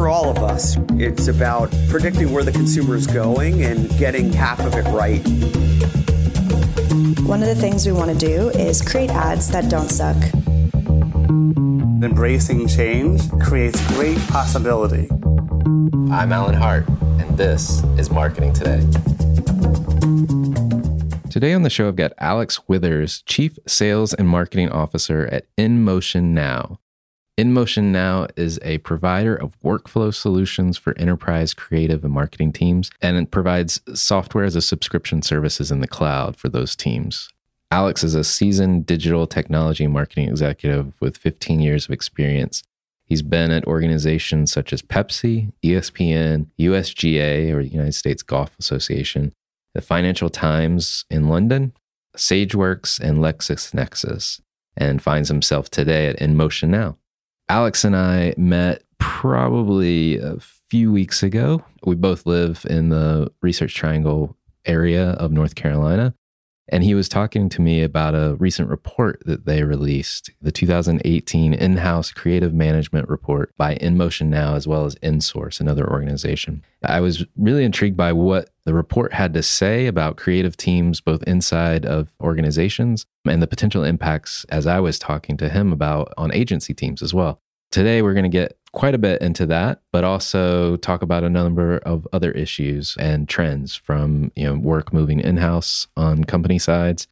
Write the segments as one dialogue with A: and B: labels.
A: For all of us, it's about predicting where the consumer is going and getting half of it right.
B: One of the things we want to do is create ads that don't suck.
C: Embracing change creates great possibility.
D: I'm Alan Hart, and this is Marketing Today. Today on the show, I've got Alex Withers, Chief Sales and Marketing Officer at InMotion Now. InMotion Now is a provider of workflow solutions for enterprise creative and marketing teams, and it provides software as a subscription services in the cloud for those teams. Alex is a seasoned digital technology marketing executive with 15 years of experience. He's been at organizations such as Pepsi, ESPN, USGA, or United States Golf Association, the Financial Times in London, SageWorks, and LexisNexis, and finds himself today at InMotion Now. Alex and I met probably a few weeks ago. We both live in the Research Triangle area of North Carolina. And he was talking to me about a recent report that they released, the 2018 in house creative management report by InMotion Now, as well as InSource, another organization. I was really intrigued by what the report had to say about creative teams, both inside of organizations and the potential impacts, as I was talking to him about on agency teams as well. Today, we're going to get quite a bit into that, but also talk about a number of other issues and trends from you know work moving in house on company sides,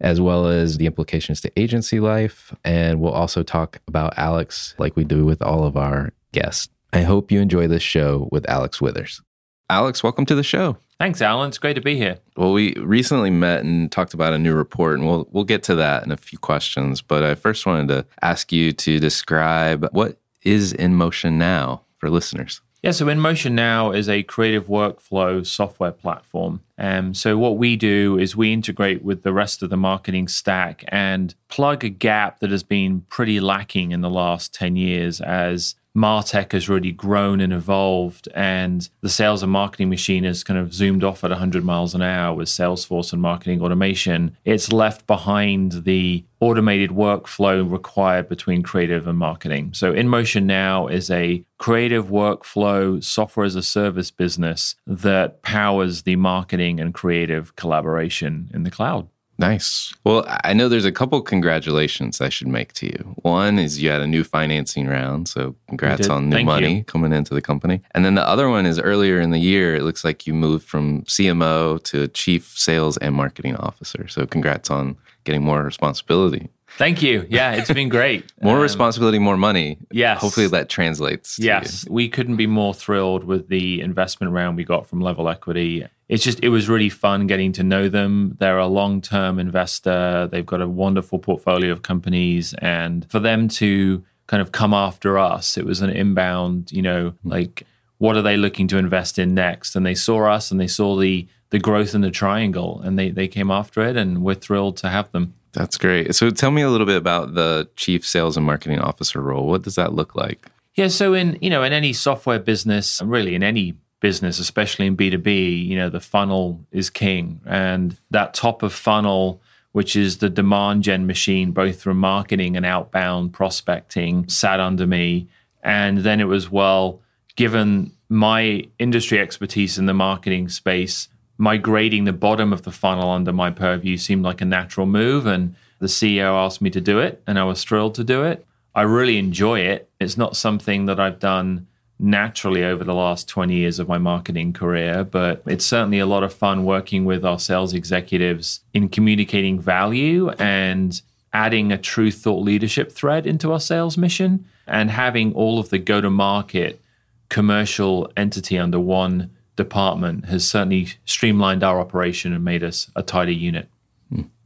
D: as well as the implications to agency life. And we'll also talk about Alex, like we do with all of our guests. I hope you enjoy this show with Alex Withers. Alex, welcome to the show.
E: Thanks, Alan. It's great to be here.
D: Well, we recently met and talked about a new report, and we'll we'll get to that in a few questions. But I first wanted to ask you to describe what is In Motion Now for listeners.
E: Yeah, so In Motion Now is a creative workflow software platform. Um, so what we do is we integrate with the rest of the marketing stack and plug a gap that has been pretty lacking in the last 10 years as Martech has really grown and evolved, and the sales and marketing machine has kind of zoomed off at 100 miles an hour with Salesforce and marketing automation. It's left behind the automated workflow required between creative and marketing. So, InMotion Now is a creative workflow software as a service business that powers the marketing and creative collaboration in the cloud.
D: Nice. Well, I know there's a couple congratulations I should make to you. One is you had a new financing round, so congrats on new
E: Thank
D: money
E: you.
D: coming into the company. And then the other one is earlier in the year, it looks like you moved from CMO to Chief Sales and Marketing Officer. So congrats on getting more responsibility.
E: Thank you. Yeah, it's been great.
D: More
E: Um,
D: responsibility, more money.
E: yes.
D: Hopefully that translates. to
E: Yes, we couldn't be more thrilled with the investment round we got from Level Equity. It's just, it was really fun getting to know them. They're a long term investor, they've got a wonderful portfolio of companies. And for them to kind of come after us, it was an inbound, you know, hmm. like, what are they looking to invest in next? And they saw us and they saw the, the growth in the triangle and they, they came after it and we're thrilled to have them.
D: That's great. So tell me a little bit about the Chief Sales and Marketing Officer role. What does that look like?
E: Yeah, so in you know in any software business, really in any business, especially in B two B, you know the funnel is king, and that top of funnel, which is the demand gen machine, both from marketing and outbound prospecting, sat under me, and then it was well, given my industry expertise in the marketing space, migrating the bottom of the funnel under my purview seemed like a natural move, and the CEO asked me to do it, and I was thrilled to do it. I really enjoy it. It's not something that I've done naturally over the last 20 years of my marketing career, but it's certainly a lot of fun working with our sales executives in communicating value and adding a true thought leadership thread into our sales mission and having all of the go to market commercial entity under one department has certainly streamlined our operation and made us a tighter unit.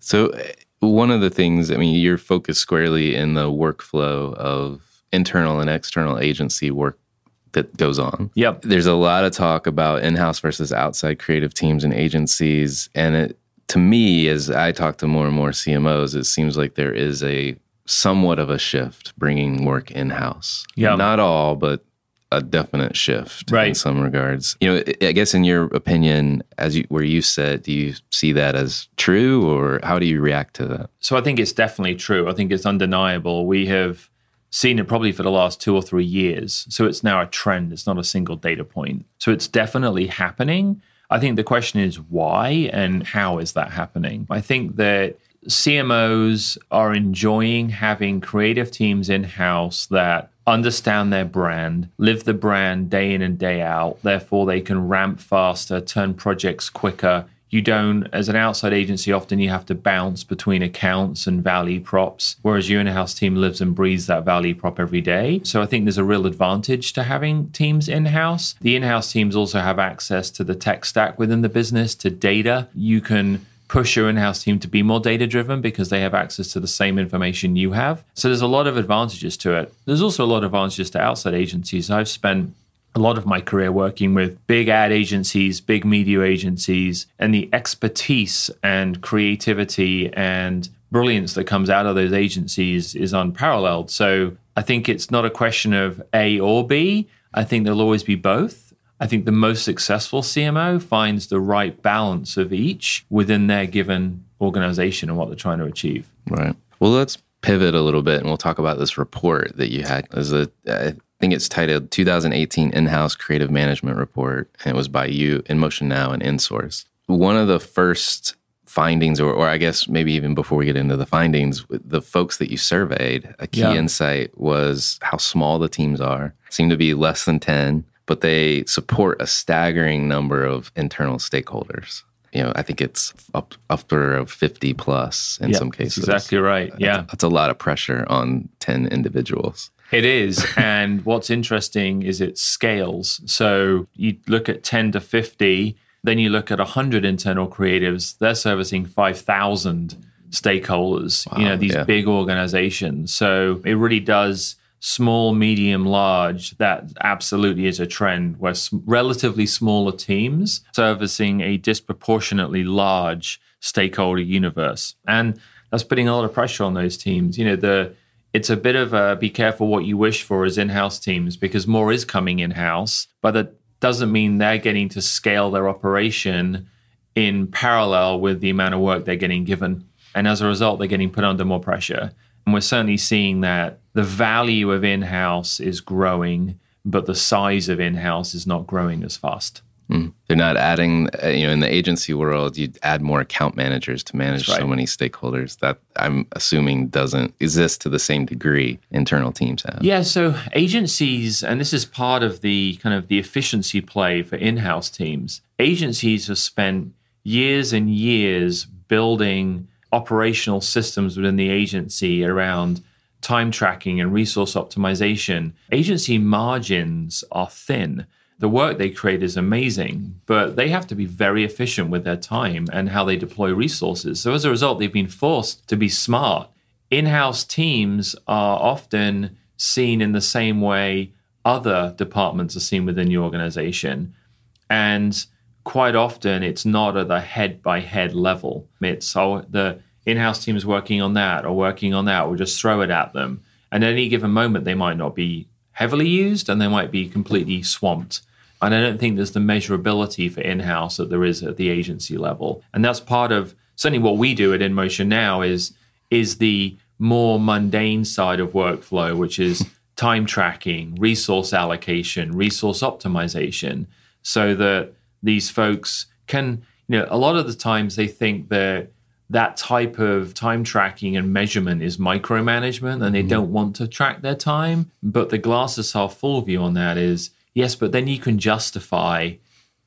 D: So, uh, one of the things, I mean, you're focused squarely in the workflow of internal and external agency work that goes on.
E: Yep.
D: There's a lot of talk about in house versus outside creative teams and agencies. And it, to me, as I talk to more and more CMOs, it seems like there is a somewhat of a shift bringing work in house.
E: Yeah.
D: Not all, but a definite shift in some regards. You know, I I guess in your opinion, as you where you said, do you see that as true, or how do you react to that?
E: So I think it's definitely true. I think it's undeniable. We have seen it probably for the last two or three years. So it's now a trend. It's not a single data point. So it's definitely happening. I think the question is why and how is that happening? I think that CMOs are enjoying having creative teams in house that understand their brand, live the brand day in and day out. Therefore, they can ramp faster, turn projects quicker. You don't, as an outside agency, often you have to bounce between accounts and value props, whereas your in house team lives and breathes that value prop every day. So I think there's a real advantage to having teams in house. The in house teams also have access to the tech stack within the business, to data. You can push your in-house team to be more data driven because they have access to the same information you have. So there's a lot of advantages to it. There's also a lot of advantages to outside agencies. I've spent a lot of my career working with big ad agencies, big media agencies, and the expertise and creativity and brilliance that comes out of those agencies is unparalleled. So I think it's not a question of A or B. I think there'll always be both. I think the most successful CMO finds the right balance of each within their given organization and what they're trying to achieve.
D: Right. Well, let's pivot a little bit and we'll talk about this report that you had as a uh, I think it's titled 2018 in-house creative management report and it was by you in motion now and insource one of the first findings or, or i guess maybe even before we get into the findings the folks that you surveyed a key
E: Yeah.
D: insight was how small the teams are seem to be less than 10 but they support a staggering number of internal stakeholders you know i think it's up upper of 50 plus in
E: Yeah,
D: some
E: that's
D: cases
E: exactly right. Yeah.
D: that's, that's a lot of pressure on 10 individuals.
E: It is. and what's interesting is it scales. So you look at 10 to 50, then you look at 100 internal creatives, they're servicing 5,000 stakeholders, you know, these
D: yeah.
E: big organizations. So it really does small, medium, large. That absolutely is a trend where s- relatively smaller teams servicing a disproportionately large stakeholder universe. And that's putting a lot of pressure on those teams. You know, the it's a bit of a be careful what you wish for as in-house teams because more is coming in-house, but that doesn't mean they're getting to scale their operation in parallel with the amount of work they're getting given. And as a result, they're getting put under more pressure. And we're certainly seeing that the value of in-house is growing, but the size of in-house is not growing as fast.
D: Mm. They're not adding, uh, you know, in the agency world, you add more account managers to manage
E: Right.
D: so many stakeholders. That I'm assuming doesn't exist to the same degree internal teams have.
E: Yeah, so agencies, and this is part of the kind of the efficiency play for in-house teams. Agencies have spent years and years building operational systems within the agency around time tracking and resource optimization. Agency margins are thin. The work they create is amazing, but they have to be very efficient with their time and how they deploy resources. So as a result, they've been forced to be smart in house teams are often seen in the same way other departments are seen within the organization. And quite often it's not at the head by head level. It's oh, the in house team is working on that or working on that, we'll just throw it at them. And at any given moment, they might not be heavily used and they might be completely swamped. And I don't think there's the measurability for in house that there is at the agency level. And that's part of certainly what we do at InMotion now is is the more mundane side of workflow, which is time tracking, resource allocation, resource optimization, so that these folks can, you know, a lot of the times they think that that type of time tracking and measurement is micromanagement and they mm-hmm. don't want to track their time. But the glass is half full view on that is yes, but then you can justify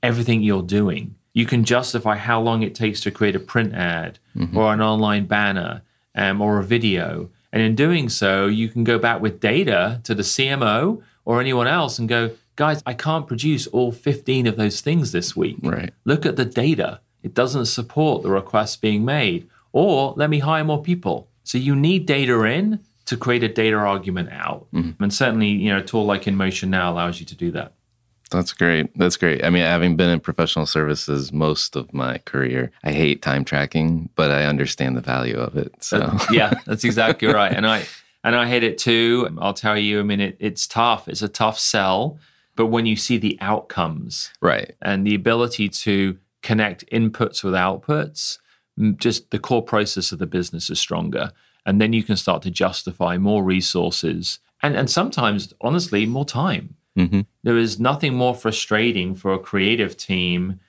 E: everything you're doing. You can justify how long it takes to create a print ad or an online banner um, or a video. And in doing so, you can go back with data to the CMO or anyone else and go, guys, I can't produce all 15 of those things this week.
D: Right.
E: Look at the data. It doesn't support the requests being made. Or let me hire more people. So you need data in to create a data argument out. Mm-hmm. And certainly, you know, a tool like InMotion now allows you to do that.
D: That's great. That's great. I mean, having been in professional services most of my career, I hate time tracking, but I understand the value of it. So,
E: yeah, that's exactly right. And I and I hate it too. I'll tell you. I mean, it, it's tough. It's a tough sell. But when you see the outcomes
D: right.
E: and the ability to connect inputs with outputs, just the core process of the business is stronger. And then you can start to justify more resources and and sometimes, honestly, more time.
D: hmm
E: There is nothing more frustrating for a creative team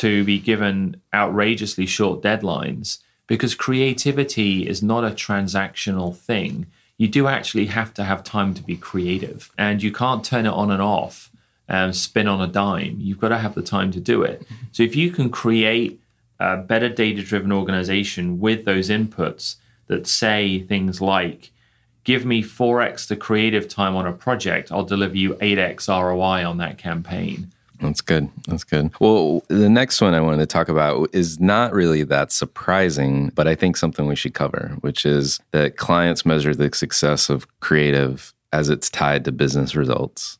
E: to be given outrageously short deadlines because creativity is not a transactional thing. You do actually have to have time to be creative and you can't turn it on and off and spin on a dime. You've got to have the time to do it. So if you can create a better data driven organization with those inputs that say things like, give me 4x the creative time on a project, I'll deliver you 8x ROI on that campaign.
D: That's good. That's good. Well, the next one I wanted to talk about is not really that surprising, but I think something we should cover, which is that clients measure the success of creative as it's tied to business results.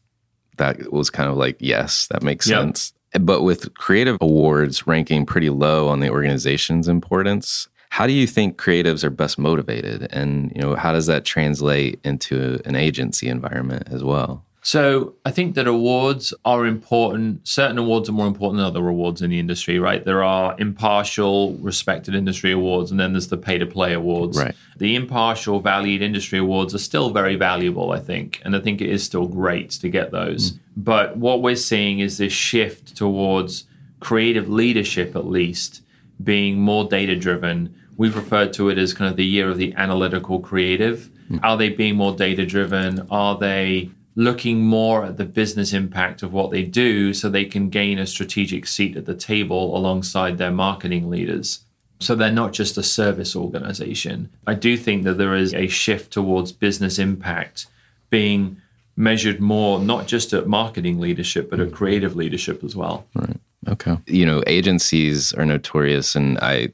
D: That was kind of like, yes, that makes
E: Yep.
D: sense. But with creative awards ranking pretty low on the organization's importance, how do you think creatives are best motivated? And, you know, how does that translate into an agency environment as well?
E: So I think that awards are important. Certain awards are more important than other awards in the industry, right? There are impartial, respected industry awards, and then there's the pay to play awards.
D: Right.
E: The impartial, valued industry awards are still very valuable, I think. And I think it is still great to get those. Mm. But what we're seeing is this shift towards creative leadership, at least, being more data driven. We've referred to it as kind of the year of the analytical creative. Hmm. Are they being more data driven? Are they looking more at the business impact of what they do so they can gain a strategic seat at the table alongside their marketing leaders? So they're not just a service organization. I do think that there is a shift towards business impact being measured more, not just at marketing leadership, but at hmm. creative leadership as well. Right.
D: Okay. You know, agencies are notorious, and I,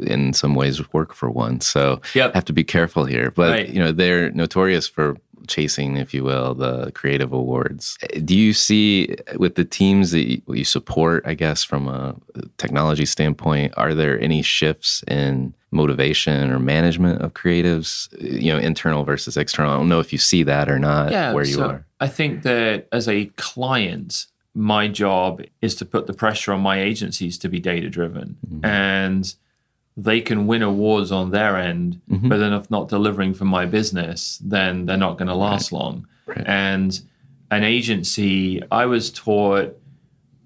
D: in some ways, work for one. So
E: Yep.
D: Have to be careful here. But,
E: Right.
D: you know, they're notorious for chasing, if you will, the creative awards. Do you see with the teams that you, support, I guess, from a technology standpoint, are there any shifts in motivation or management of creatives, you know, internal versus external? I don't know if you see that or not where you
E: so
D: are.
E: I think that as a client, my job is to put the pressure on my agencies to be data driven.
D: Mm-hmm.
E: And they can win awards on their end,
D: Mm-hmm.
E: but then if not delivering for my business, then they're not going to last long.
D: Right.
E: And an agency, I was taught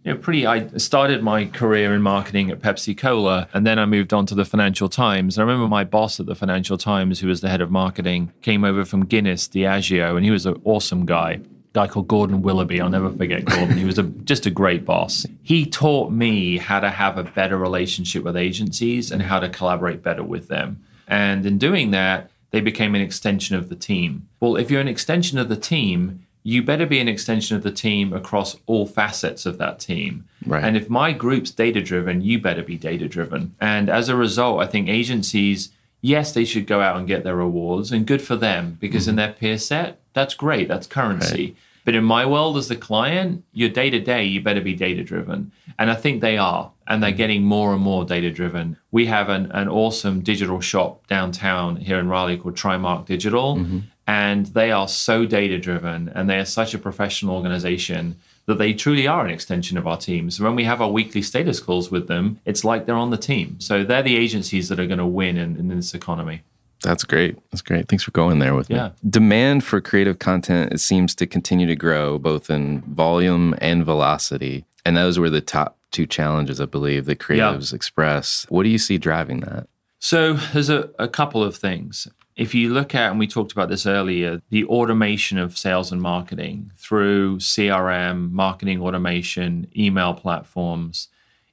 E: you know, pretty. I started my career in marketing at Pepsi Cola, and then I moved on to the Financial Times. And I remember my boss at the Financial Times, who was the head of marketing, came over from Guinness, Diageo, and he was an awesome guy. Guy called Gordon Willoughby. I'll never forget Gordon. He was a, just a great boss. He taught me how to have a better relationship with agencies and how to collaborate better with them. And in doing that, they became an extension of the team. Well, if you're an extension of the team, you better be an extension of the team across all facets of that team.
D: Right.
E: And if my group's data driven, you better be data driven. And as a result, I think agencies, yes, they should go out and get their awards, and good for them because mm-hmm. in their peer set, that's great, that's currency. Right. But in my world as the client, your day to day, you better be data driven. And I think they are, and they're getting more and more data driven. We have an, an awesome digital shop downtown here in Raleigh called Trimark Digital. Mm-hmm and they are so data driven and they are such a professional organization that they truly are an extension of our team. So when we have our weekly status calls with them, it's like they're on the team. So they're the agencies that are going to win in, in this economy.
D: That's great. That's great. Thanks for going there with yeah. me. Demand for creative content it seems to continue to grow both in volume and velocity. And those were the top two challenges, I believe, that creatives yeah. express. What do you see driving that?
E: So there's a, a couple of things if you look at, and we talked about this earlier, the automation of sales and marketing through CRM, marketing automation, email platforms,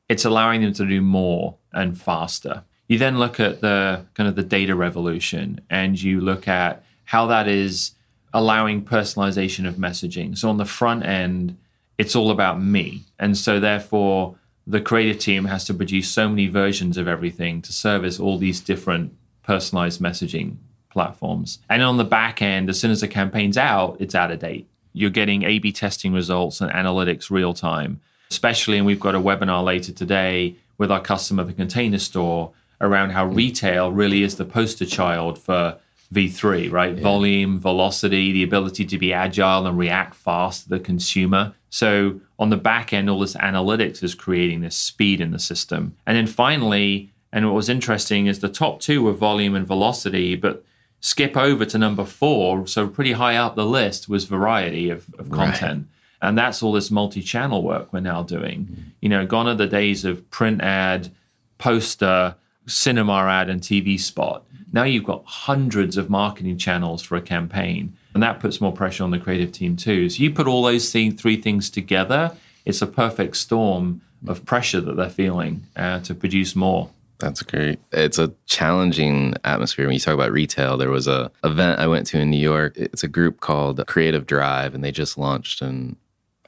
E: it's allowing them to do more and faster. You then look at the kind of the data revolution and you look at how that is allowing personalization of messaging. So on the front end, it's all about me. And so therefore, the creative team has to produce so many versions of everything to service all these different personalized messaging platforms. And on the back end, as soon as the campaign's out, it's out of date. You're getting A B testing results and analytics real time, especially, and we've got a webinar later today with our customer, the container store, around how retail really is the poster child for V3, right? Yeah. Volume, velocity, the ability to be agile and react fast to the consumer. So on the back end, all this analytics is creating this speed in the system. And then finally, and what was interesting is the top two were volume and velocity, but skip over to number four, so pretty high up the list was variety of, of content. Right. And that's all this multi channel work we're now doing. Mm-hmm. You know, gone are the days of print ad, poster, cinema ad, and TV spot. Now you've got hundreds of marketing channels for a campaign. And that puts more pressure on the creative team too. So you put all those th- three things together, it's a perfect storm of pressure that they're feeling uh, to produce more.
D: That's great. It's a challenging atmosphere. When you talk about retail, there was a event I went to in New York. It's a group called Creative Drive, and they just launched an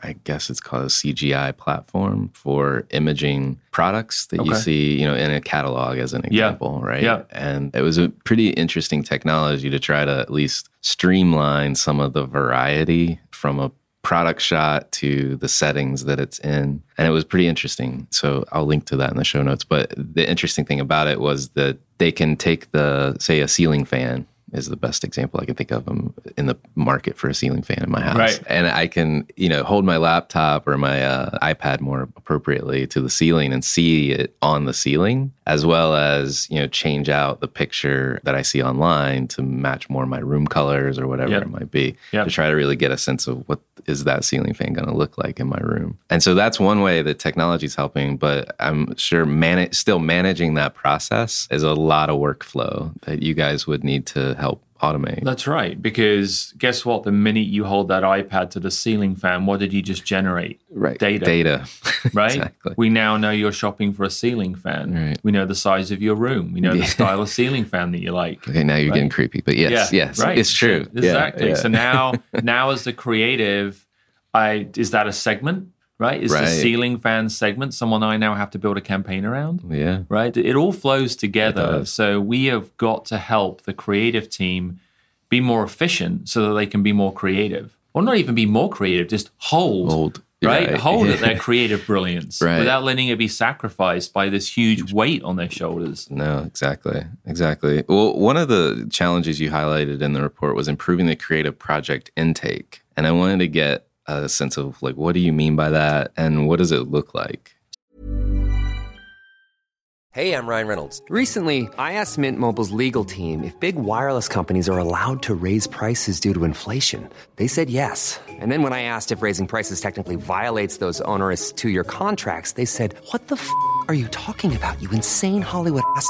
D: I guess it's called a CGI platform for imaging products that okay. you see, you know, in a catalog as an example,
E: yeah.
D: right?
E: Yeah.
D: And it was a pretty interesting technology to try to at least streamline some of the variety from a product shot to the settings that it's in. And it was pretty interesting. So I'll link to that in the show notes. But the interesting thing about it was that they can take the, say, a ceiling fan is the best example I can think of. I'm in the market for a ceiling fan in my house,
E: right.
D: and I can you know hold my laptop or my uh, iPad more appropriately to the ceiling and see it on the ceiling, as well as you know change out the picture that I see online to match more my room colors or whatever
E: yep.
D: it might be
E: yep.
D: to try to really get a sense of what is that ceiling fan going to look like in my room. And so that's one way that technology is helping, but I'm sure man- still managing that process is a lot of workflow that you guys would need to help automate.
E: That's right. Because guess what? The minute you hold that iPad to the ceiling fan, what did you just generate?
D: Right.
E: Data.
D: Data.
E: right?
D: exactly.
E: We now know you're shopping for a ceiling fan.
D: Right.
E: We know the size of your room. We know yeah. the style of ceiling fan that you like.
D: Okay, now you're
E: right?
D: getting creepy. But yes,
E: yeah,
D: yes.
E: Right.
D: It's true.
E: exactly.
D: Yeah,
E: so now now as the creative, I is that a segment? Right? It's
D: right.
E: the ceiling fan segment someone I now have to build a campaign around?
D: Yeah.
E: Right? It all flows together. So we have got to help the creative team be more efficient so that they can be more creative. Or not even be more creative, just hold.
D: Hold.
E: Right? right. Hold at their creative brilliance
D: right.
E: without letting it be sacrificed by this huge weight on their shoulders.
D: No, exactly. Exactly. Well, one of the challenges you highlighted in the report was improving the creative project intake. And I wanted to get a sense of like, what do you mean by that? And what does it look like?
F: Hey, I'm Ryan Reynolds. Recently, I asked Mint Mobile's legal team if big wireless companies are allowed to raise prices due to inflation. They said yes. And then when I asked if raising prices technically violates those onerous two year contracts, they said, What the f are you talking about, you insane Hollywood ass?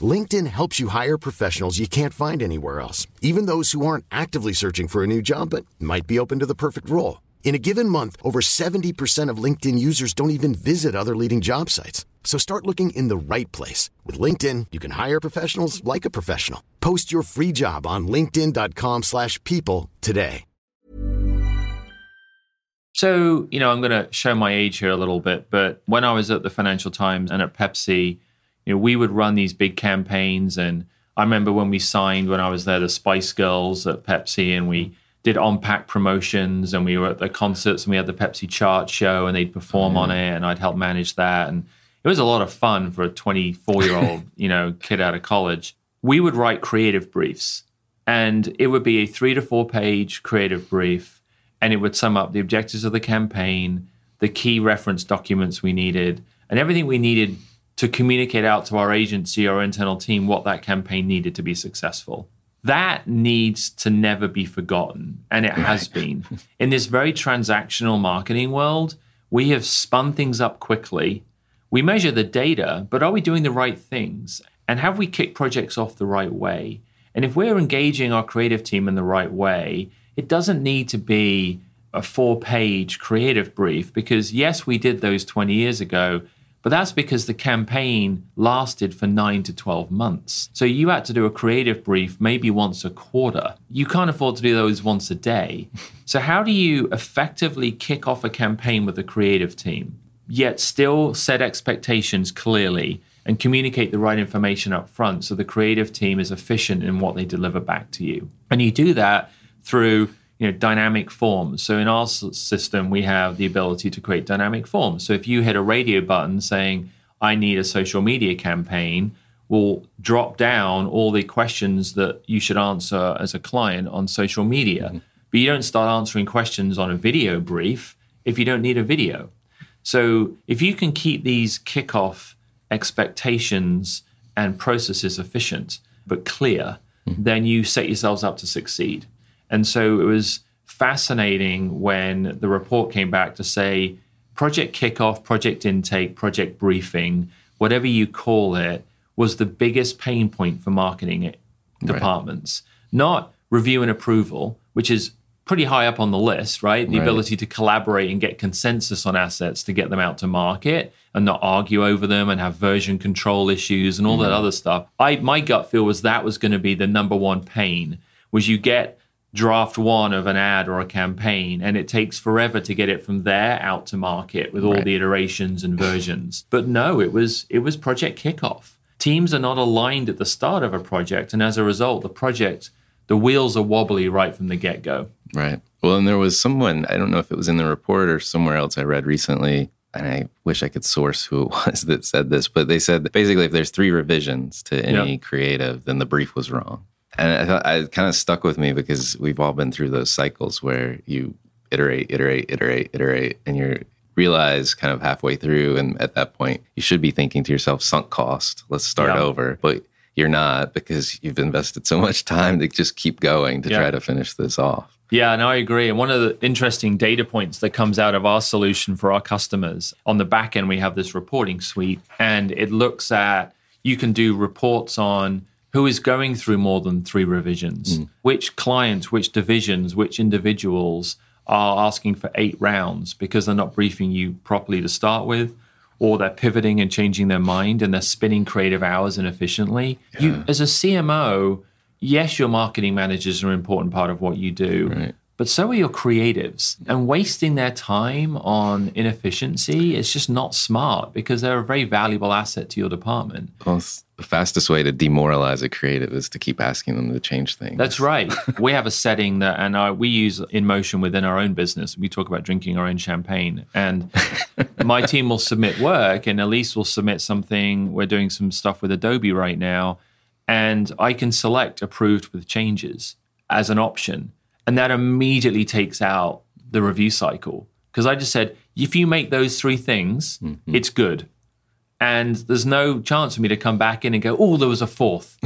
G: LinkedIn helps you hire professionals you can't find anywhere else, even those who aren't actively searching for a new job but might be open to the perfect role. In a given month, over 70% of LinkedIn users don't even visit other leading job sites. So start looking in the right place. With LinkedIn, you can hire professionals like a professional. Post your free job on linkedin.com slash people today.
E: So, you know, I'm going to show my age here a little bit, but when I was at the Financial Times and at Pepsi, you know, we would run these big campaigns. And I remember when we signed, when I was there, the Spice Girls at Pepsi, and we did on pack promotions and we were at the concerts and we had the Pepsi chart show and they'd perform on mm. it and I'd help manage that. And it was a lot of fun for a 24 year old, you know, kid out of college. We would write creative briefs and it would be a three to four page creative brief and it would sum up the objectives of the campaign, the key reference documents we needed, and everything we needed to communicate out to our agency or internal team what that campaign needed to be successful. That needs to never be forgotten, and it has been. In this very transactional marketing world, we have spun things up quickly. We measure the data, but are we doing the right things? And have we kicked projects off the right way? And if we're engaging our creative team in the right way, it doesn't need to be a four page creative brief because, yes, we did those 20 years ago, but that's because the campaign lasted for nine to 12 months. So you had to do a creative brief maybe once a quarter. You can't afford to do those once a day. So, how do you effectively kick off a campaign with a creative team, yet still set expectations clearly? And communicate the right information up front so the creative team is efficient in what they deliver back to you. And you do that through you know dynamic forms. So in our system we have the ability to create dynamic forms. So if you hit a radio button saying i need a social media campaign we'll drop down all the questions that you should answer as a client on social media. Mm-hmm. But you don't start answering questions on a video brief if you don't need a video. So if you can keep these kickoff expectations and processes efficient but clear, mm-hmm. then you set yourselves up to succeed. And so it was fascinating when the report came back to say project kickoff, project intake, project briefing, whatever you call it, was the biggest pain point for marketing departments. Not review and approval, which is pretty high up on the list, right? The
D: Right.
E: ability to collaborate and get consensus on assets to get them out to market and not argue over them and have version control issues and all that mm-hmm. other stuff. I my gut feel was that was going to be the number one pain was you get draft one of an ad or a campaign and it takes forever to get it from there out to market with all
D: Right.
E: the iterations and versions. But no, it was it was project kickoff. Teams are not aligned at the start of a project and as a result the project the wheels are wobbly right from the get-go.
D: Right. Well, and there was someone, I don't know if it was in the report or somewhere else I read recently, and I wish I could source who it was that said this, but they said that basically if there's three revisions to any
E: Yeah.
D: creative, then the brief was wrong. And I thought I kind of stuck with me because we've all been through those cycles where you iterate, iterate, iterate, iterate, and you realize kind of halfway through, and at that point, you should be thinking to yourself, sunk cost, let's start
E: Yeah.
D: over. But you're not because you've invested so much time to just keep going to
E: Yeah.
D: try to finish this off.
E: Yeah, and I agree. And one of the interesting data points that comes out of our solution for our customers on the back end, we have this reporting suite, and it looks at you can do reports on who is going through more than three revisions, hmm. which clients, which divisions, which individuals are asking for eight rounds because they're not briefing you properly to start with. Or they're pivoting and changing their mind and they're spinning creative hours inefficiently. You, as a CMO, yes, your marketing managers are an important part of what you do,
D: Right.
E: But so are your creatives. And wasting their time on inefficiency is just not smart because they're a very valuable asset to your department.
D: Well, the fastest way to demoralize a creative is to keep asking them to change things.
E: That's right. we have a setting that, and uh, we use in motion within our own business. We talk about drinking our own champagne, and my team will submit work, and Elise will submit something. We're doing some stuff with Adobe right now, and I can select approved with changes as an option. And that immediately takes out the review cycle. Because I just said, if you make those three things, mm-hmm. it's good. And there's no chance for me to come back in and go, oh, there was a fourth.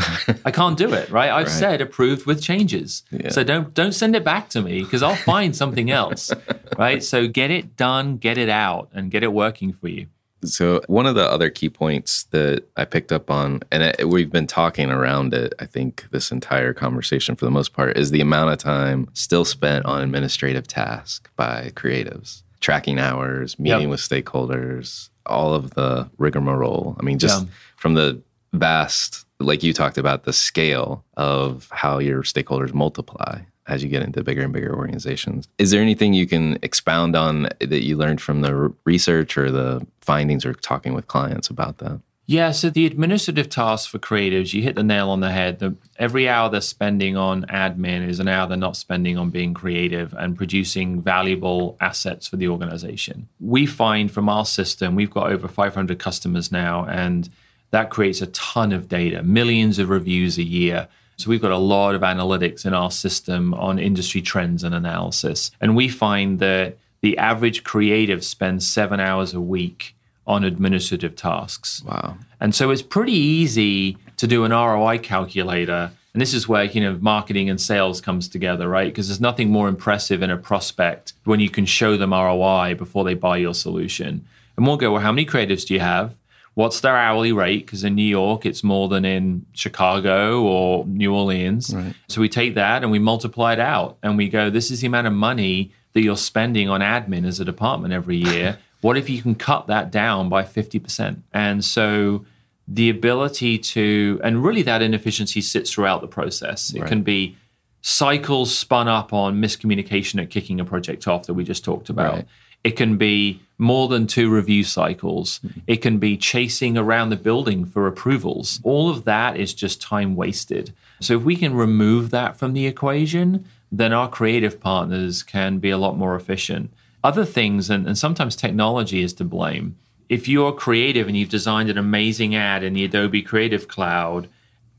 E: I can't do it, right? I've right. said approved with changes. Yeah. So don't don't send it back to me because I'll find something else. right? So get it done, get it out, and get it working for you.
D: So, one of the other key points that I picked up on, and it, we've been talking around it, I think, this entire conversation for the most part, is the amount of time still spent on administrative tasks by creatives, tracking hours, meeting yep. with stakeholders, all of the rigmarole. I mean, just yeah. from the vast, like you talked about, the scale of how your stakeholders multiply as you get into bigger and bigger organizations. Is there anything you can expound on that you learned from the research or the findings or talking with clients about that?
E: Yeah, so the administrative tasks for creatives, you hit the nail on the head. The, every hour they're spending on admin is an hour they're not spending on being creative and producing valuable assets for the organization. We find from our system, we've got over 500 customers now, and that creates a ton of data, millions of reviews a year. So we've got a lot of analytics in our system on industry trends and analysis. And we find that the average creative spends seven hours a week on administrative tasks.
D: Wow.
E: And so it's pretty easy to do an ROI calculator. And this is where, you know, marketing and sales comes together, right? Because there's nothing more impressive in a prospect when you can show them ROI before they buy your solution. And we'll go, well, how many creatives do you have? What's their hourly rate? Because in New York, it's more than in Chicago or New Orleans. Right. So we take that and we multiply it out and we go, this is the amount of money that you're spending on admin as a department every year. what if you can cut that down by 50%? And so the ability to, and really that inefficiency sits throughout the process. It right. can be cycles spun up on miscommunication at kicking a project off that we just talked about. Right. It can be more than two review cycles. Mm-hmm. It can be chasing around the building for approvals. All of that is just time wasted. So, if we can remove that from the equation, then our creative partners can be a lot more efficient. Other things, and, and sometimes technology is to blame. If you're creative and you've designed an amazing ad in the Adobe Creative Cloud,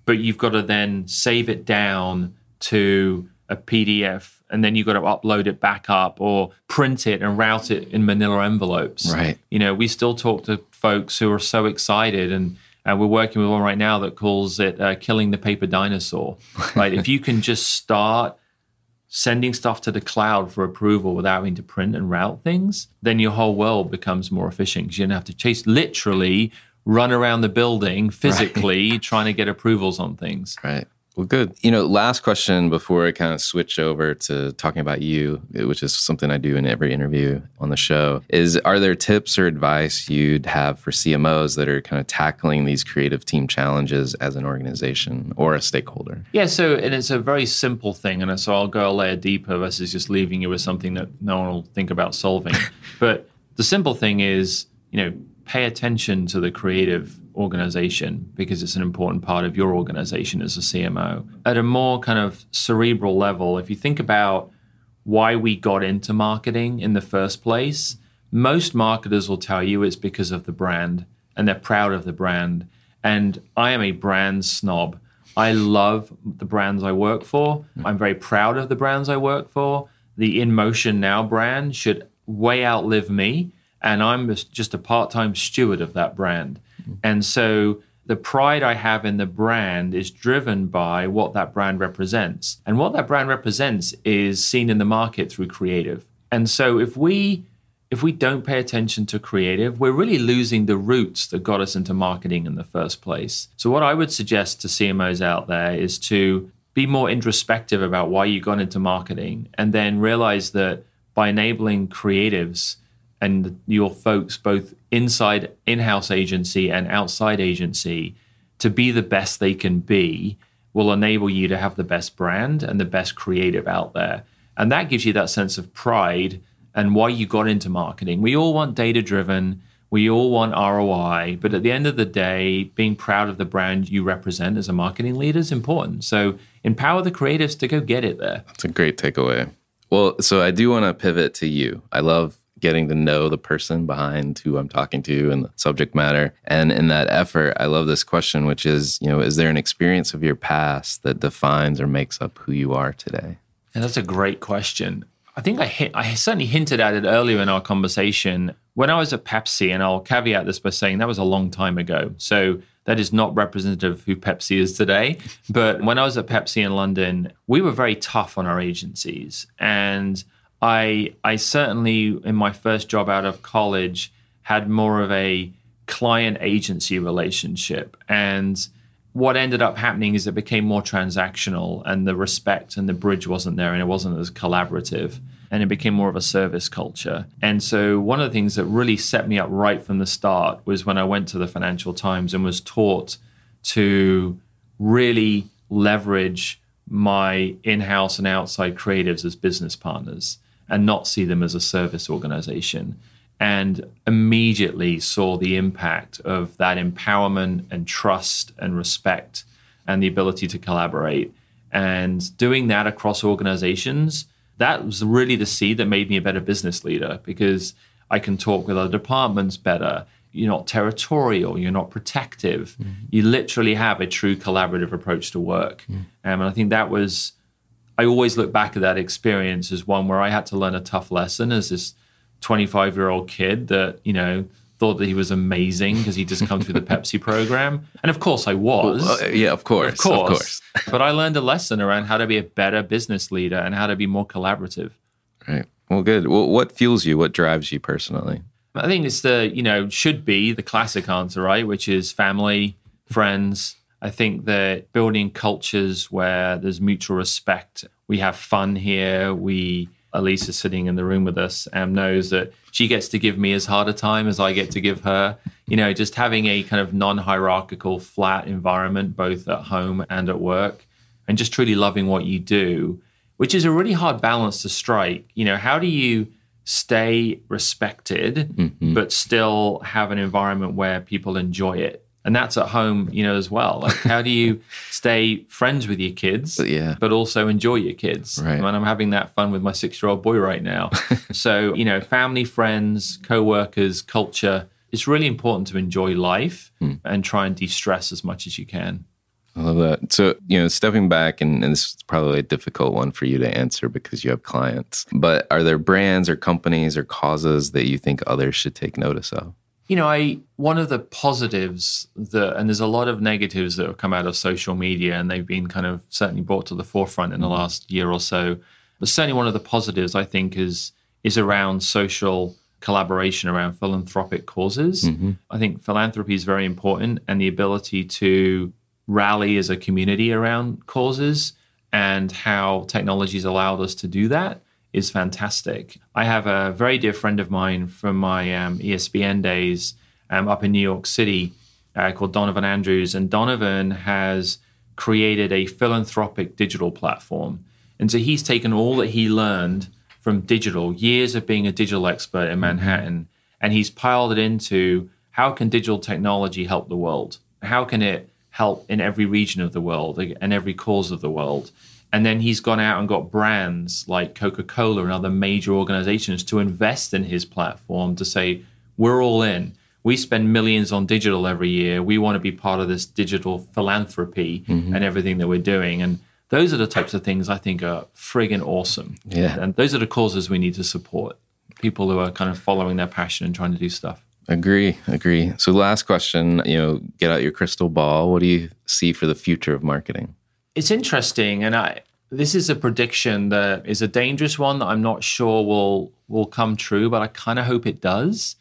E: but you've got to then save it down to a PDF and then you've got to upload it back up or print it and route it in manila envelopes.
D: Right.
E: You know, we still talk to folks who are so excited and uh, we're working with one right now that calls it uh, killing the paper dinosaur. Right. if you can just start sending stuff to the cloud for approval without having to print and route things, then your whole world becomes more efficient because you don't have to chase literally run around the building physically right. trying to get approvals on things.
D: Right. Well, good. You know, last question before I kind of switch over to talking about you, which is something I do in every interview on the show, is are there tips or advice you'd have for CMOs that are kind of tackling these creative team challenges as an organization or a stakeholder?
E: Yeah, so and it's a very simple thing, and so I'll go a layer deeper versus just leaving you with something that no one will think about solving. but the simple thing is, you know, pay attention to the creative organization because it's an important part of your organization as a CMO. At a more kind of cerebral level, if you think about why we got into marketing in the first place, most marketers will tell you it's because of the brand and they're proud of the brand. And I am a brand snob. I love the brands I work for. Mm. I'm very proud of the brands I work for. The InMotion Now brand should way outlive me. And I'm just a part time steward of that brand. And so the pride I have in the brand is driven by what that brand represents. And what that brand represents is seen in the market through creative. And so if we if we don't pay attention to creative, we're really losing the roots that got us into marketing in the first place. So what I would suggest to CMOs out there is to be more introspective about why you got into marketing and then realize that by enabling creatives and your folks, both inside in house agency and outside agency, to be the best they can be will enable you to have the best brand and the best creative out there. And that gives you that sense of pride and why you got into marketing. We all want data driven. We all want ROI, but at the end of the day, being proud of the brand you represent as a marketing leader is important. So empower the creatives to go get it there.
D: That's a great takeaway. Well, so I do want to pivot to you. I love getting to know the person behind who I'm talking to and the subject matter. And in that effort, I love this question, which is, you know, is there an experience of your past that defines or makes up who you are today?
E: And that's a great question. I think I hit, I certainly hinted at it earlier in our conversation. When I was at Pepsi, and I'll caveat this by saying that was a long time ago. So that is not representative of who Pepsi is today. But when I was at Pepsi in London, we were very tough on our agencies. And I I certainly in my first job out of college had more of a client agency relationship and what ended up happening is it became more transactional and the respect and the bridge wasn't there and it wasn't as collaborative and it became more of a service culture. And so one of the things that really set me up right from the start was when I went to the Financial Times and was taught to really leverage my in-house and outside creatives as business partners and not see them as a service organization and immediately saw the impact of that empowerment and trust and respect and the ability to collaborate. And doing that across organizations, that was really the seed that made me a better business leader because I can talk with other departments better. You're not territorial, you're not protective. Mm-hmm. You literally have a true collaborative approach to work. Mm-hmm. Um, and I think that was, I always look back at that experience as one where I had to learn a tough lesson as this 25 year old kid that, you know, thought that he was amazing because he just come through the Pepsi program. And of course I was.
D: Well, uh, yeah, of course.
E: Of course. Of course. but I learned a lesson around how to be a better business leader and how to be more collaborative.
D: Right. Well, good. Well, what fuels you? What drives you personally?
E: I think it's the, you know, should be the classic answer, right? Which is family, friends. I think that building cultures where there's mutual respect, we have fun here, we Elisa sitting in the room with us and knows that she gets to give me as hard a time as I get to give her. You know, just having a kind of non hierarchical, flat environment, both at home and at work, and just truly loving what you do, which is a really hard balance to strike. You know, how do you stay respected, mm-hmm. but still have an environment where people enjoy it? and that's at home, you know, as well. Like, how do you stay friends with your kids,
D: but yeah,
E: but also enjoy your kids?
D: Right.
E: I I'm having that fun with my six-year-old boy right now. so, you know, family, friends, co-workers, culture. It's really important to enjoy life hmm. and try and de-stress as much as you can.
D: I love that. So, you know, stepping back, and, and, this is probably a difficult one for you to answer because you have clients, but are there brands or companies or causes that you think others should take notice of?
E: You know, I one of the positives that, and there's a lot of negatives that have come out of social media, and they've been kind of certainly brought to the forefront in the mm-hmm. last year or so. But certainly, one of the positives I think is is around social collaboration around philanthropic causes. Mm-hmm. I think philanthropy is very important, and the ability to rally as a community around causes and how technologies allowed us to do that is fantastic. I have a very dear friend of mine from my um, ESPN days um, up in New York City uh, called Donovan Andrews. And Donovan has created a philanthropic digital platform. And so he's taken all that he learned from digital, years of being a digital expert in Manhattan, and he's piled it into how can digital technology help the world? How can it help in every region of the world and every cause of the world? And then he's gone out and got brands like Coca Cola and other major organizations to invest in his platform to say, we're all in. We spend millions on digital every year. We want to be part of this digital philanthropy mm-hmm. and everything that we're doing. And those are the types of things I think are friggin' awesome.
D: Yeah.
E: And those are the causes we need to support people who are kind of following their passion and trying to do stuff.
D: Agree, agree. So, last question, you know, get out your crystal ball. What do you see for the future of marketing?
E: It's interesting, and I this is a prediction that is a dangerous one that I'm not sure will will come true, but I kind of hope it does.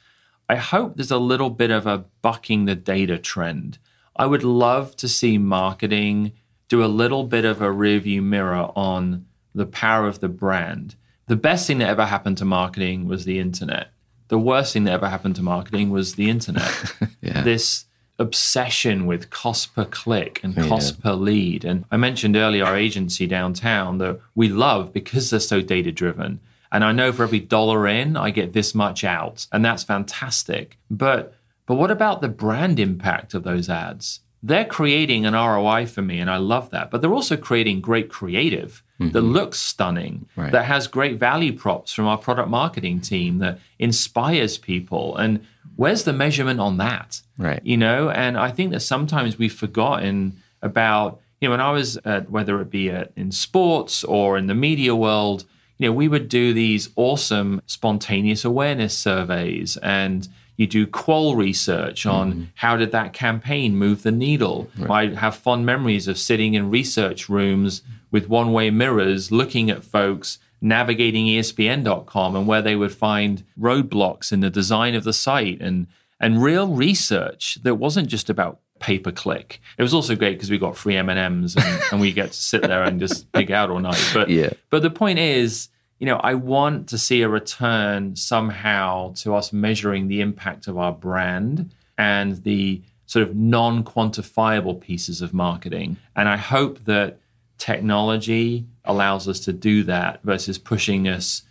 E: I hope there's a little bit of a bucking the data trend. I would love to see marketing do a little bit of a rearview mirror on the power of the brand. The best thing that ever happened to marketing was the internet. The worst thing that ever happened to marketing was the internet.
D: yeah.
E: This obsession with cost per click and cost yeah. per lead. And I mentioned earlier our agency downtown that we love because they're so data driven. And I know for every dollar in, I get this much out. And that's fantastic. But but what about the brand impact of those ads? They're creating an ROI for me, and I love that. But they're also creating great creative mm-hmm. that looks stunning, right. that has great value props from our product marketing team that inspires people. And where's the measurement on that?
D: Right.
E: You know, and I think that sometimes we've forgotten about, you know, when I was at, whether it be at, in sports or in the media world, you know, we would do these awesome spontaneous awareness surveys and you do qual research on mm how did that campaign move the needle. Right. I have fond memories of sitting in research rooms with one-way mirrors looking at folks navigating ESPN.com and where they would find roadblocks in the design of the site and and real research that wasn't just about pay per click. It was also great because we got free M and M's and we get to sit there and just pig out all night. But
D: yeah.
E: but the point is, you know, I want to see a return somehow to us measuring the impact of our brand and the sort of non quantifiable pieces of marketing. And I hope that technology allows us to do that versus pushing us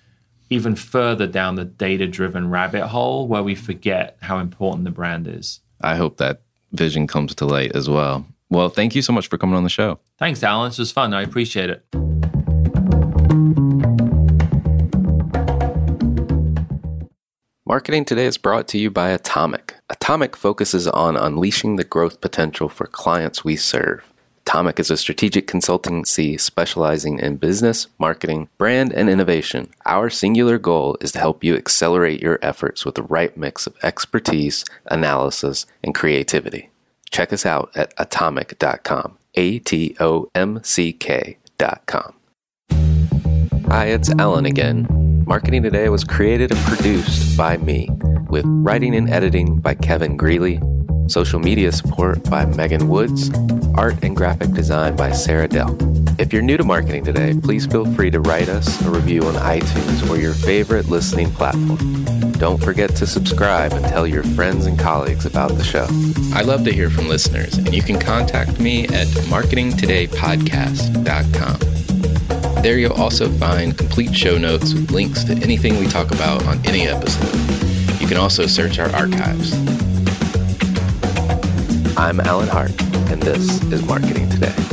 E: even further down the data driven rabbit hole where we forget how important the brand is.
D: I hope that vision comes to light as well. Well, thank you so much for coming on the show.
E: Thanks, Alan. This was fun. I appreciate it.
D: Marketing Today is brought to you by Atomic. Atomic focuses on unleashing the growth potential for clients we serve. Atomic is a strategic consultancy specializing in business, marketing, brand, and innovation. Our singular goal is to help you accelerate your efforts with the right mix of expertise, analysis, and creativity. Check us out at atomic.com. A T O M C K.com. Hi, it's Alan again. Marketing Today was created and produced by me, with writing and editing by Kevin Greeley Social media support by Megan Woods. Art and graphic design by Sarah Dell. If you're new to marketing today, please feel free to write us a review on iTunes or your favorite listening platform. Don't forget to subscribe and tell your friends and colleagues about the show. I love to hear from listeners, and you can contact me at marketingtodaypodcast.com. There you'll also find complete show notes with links to anything we talk about on any episode. You can also search our archives. I'm Alan Hart, and this is Marketing Today.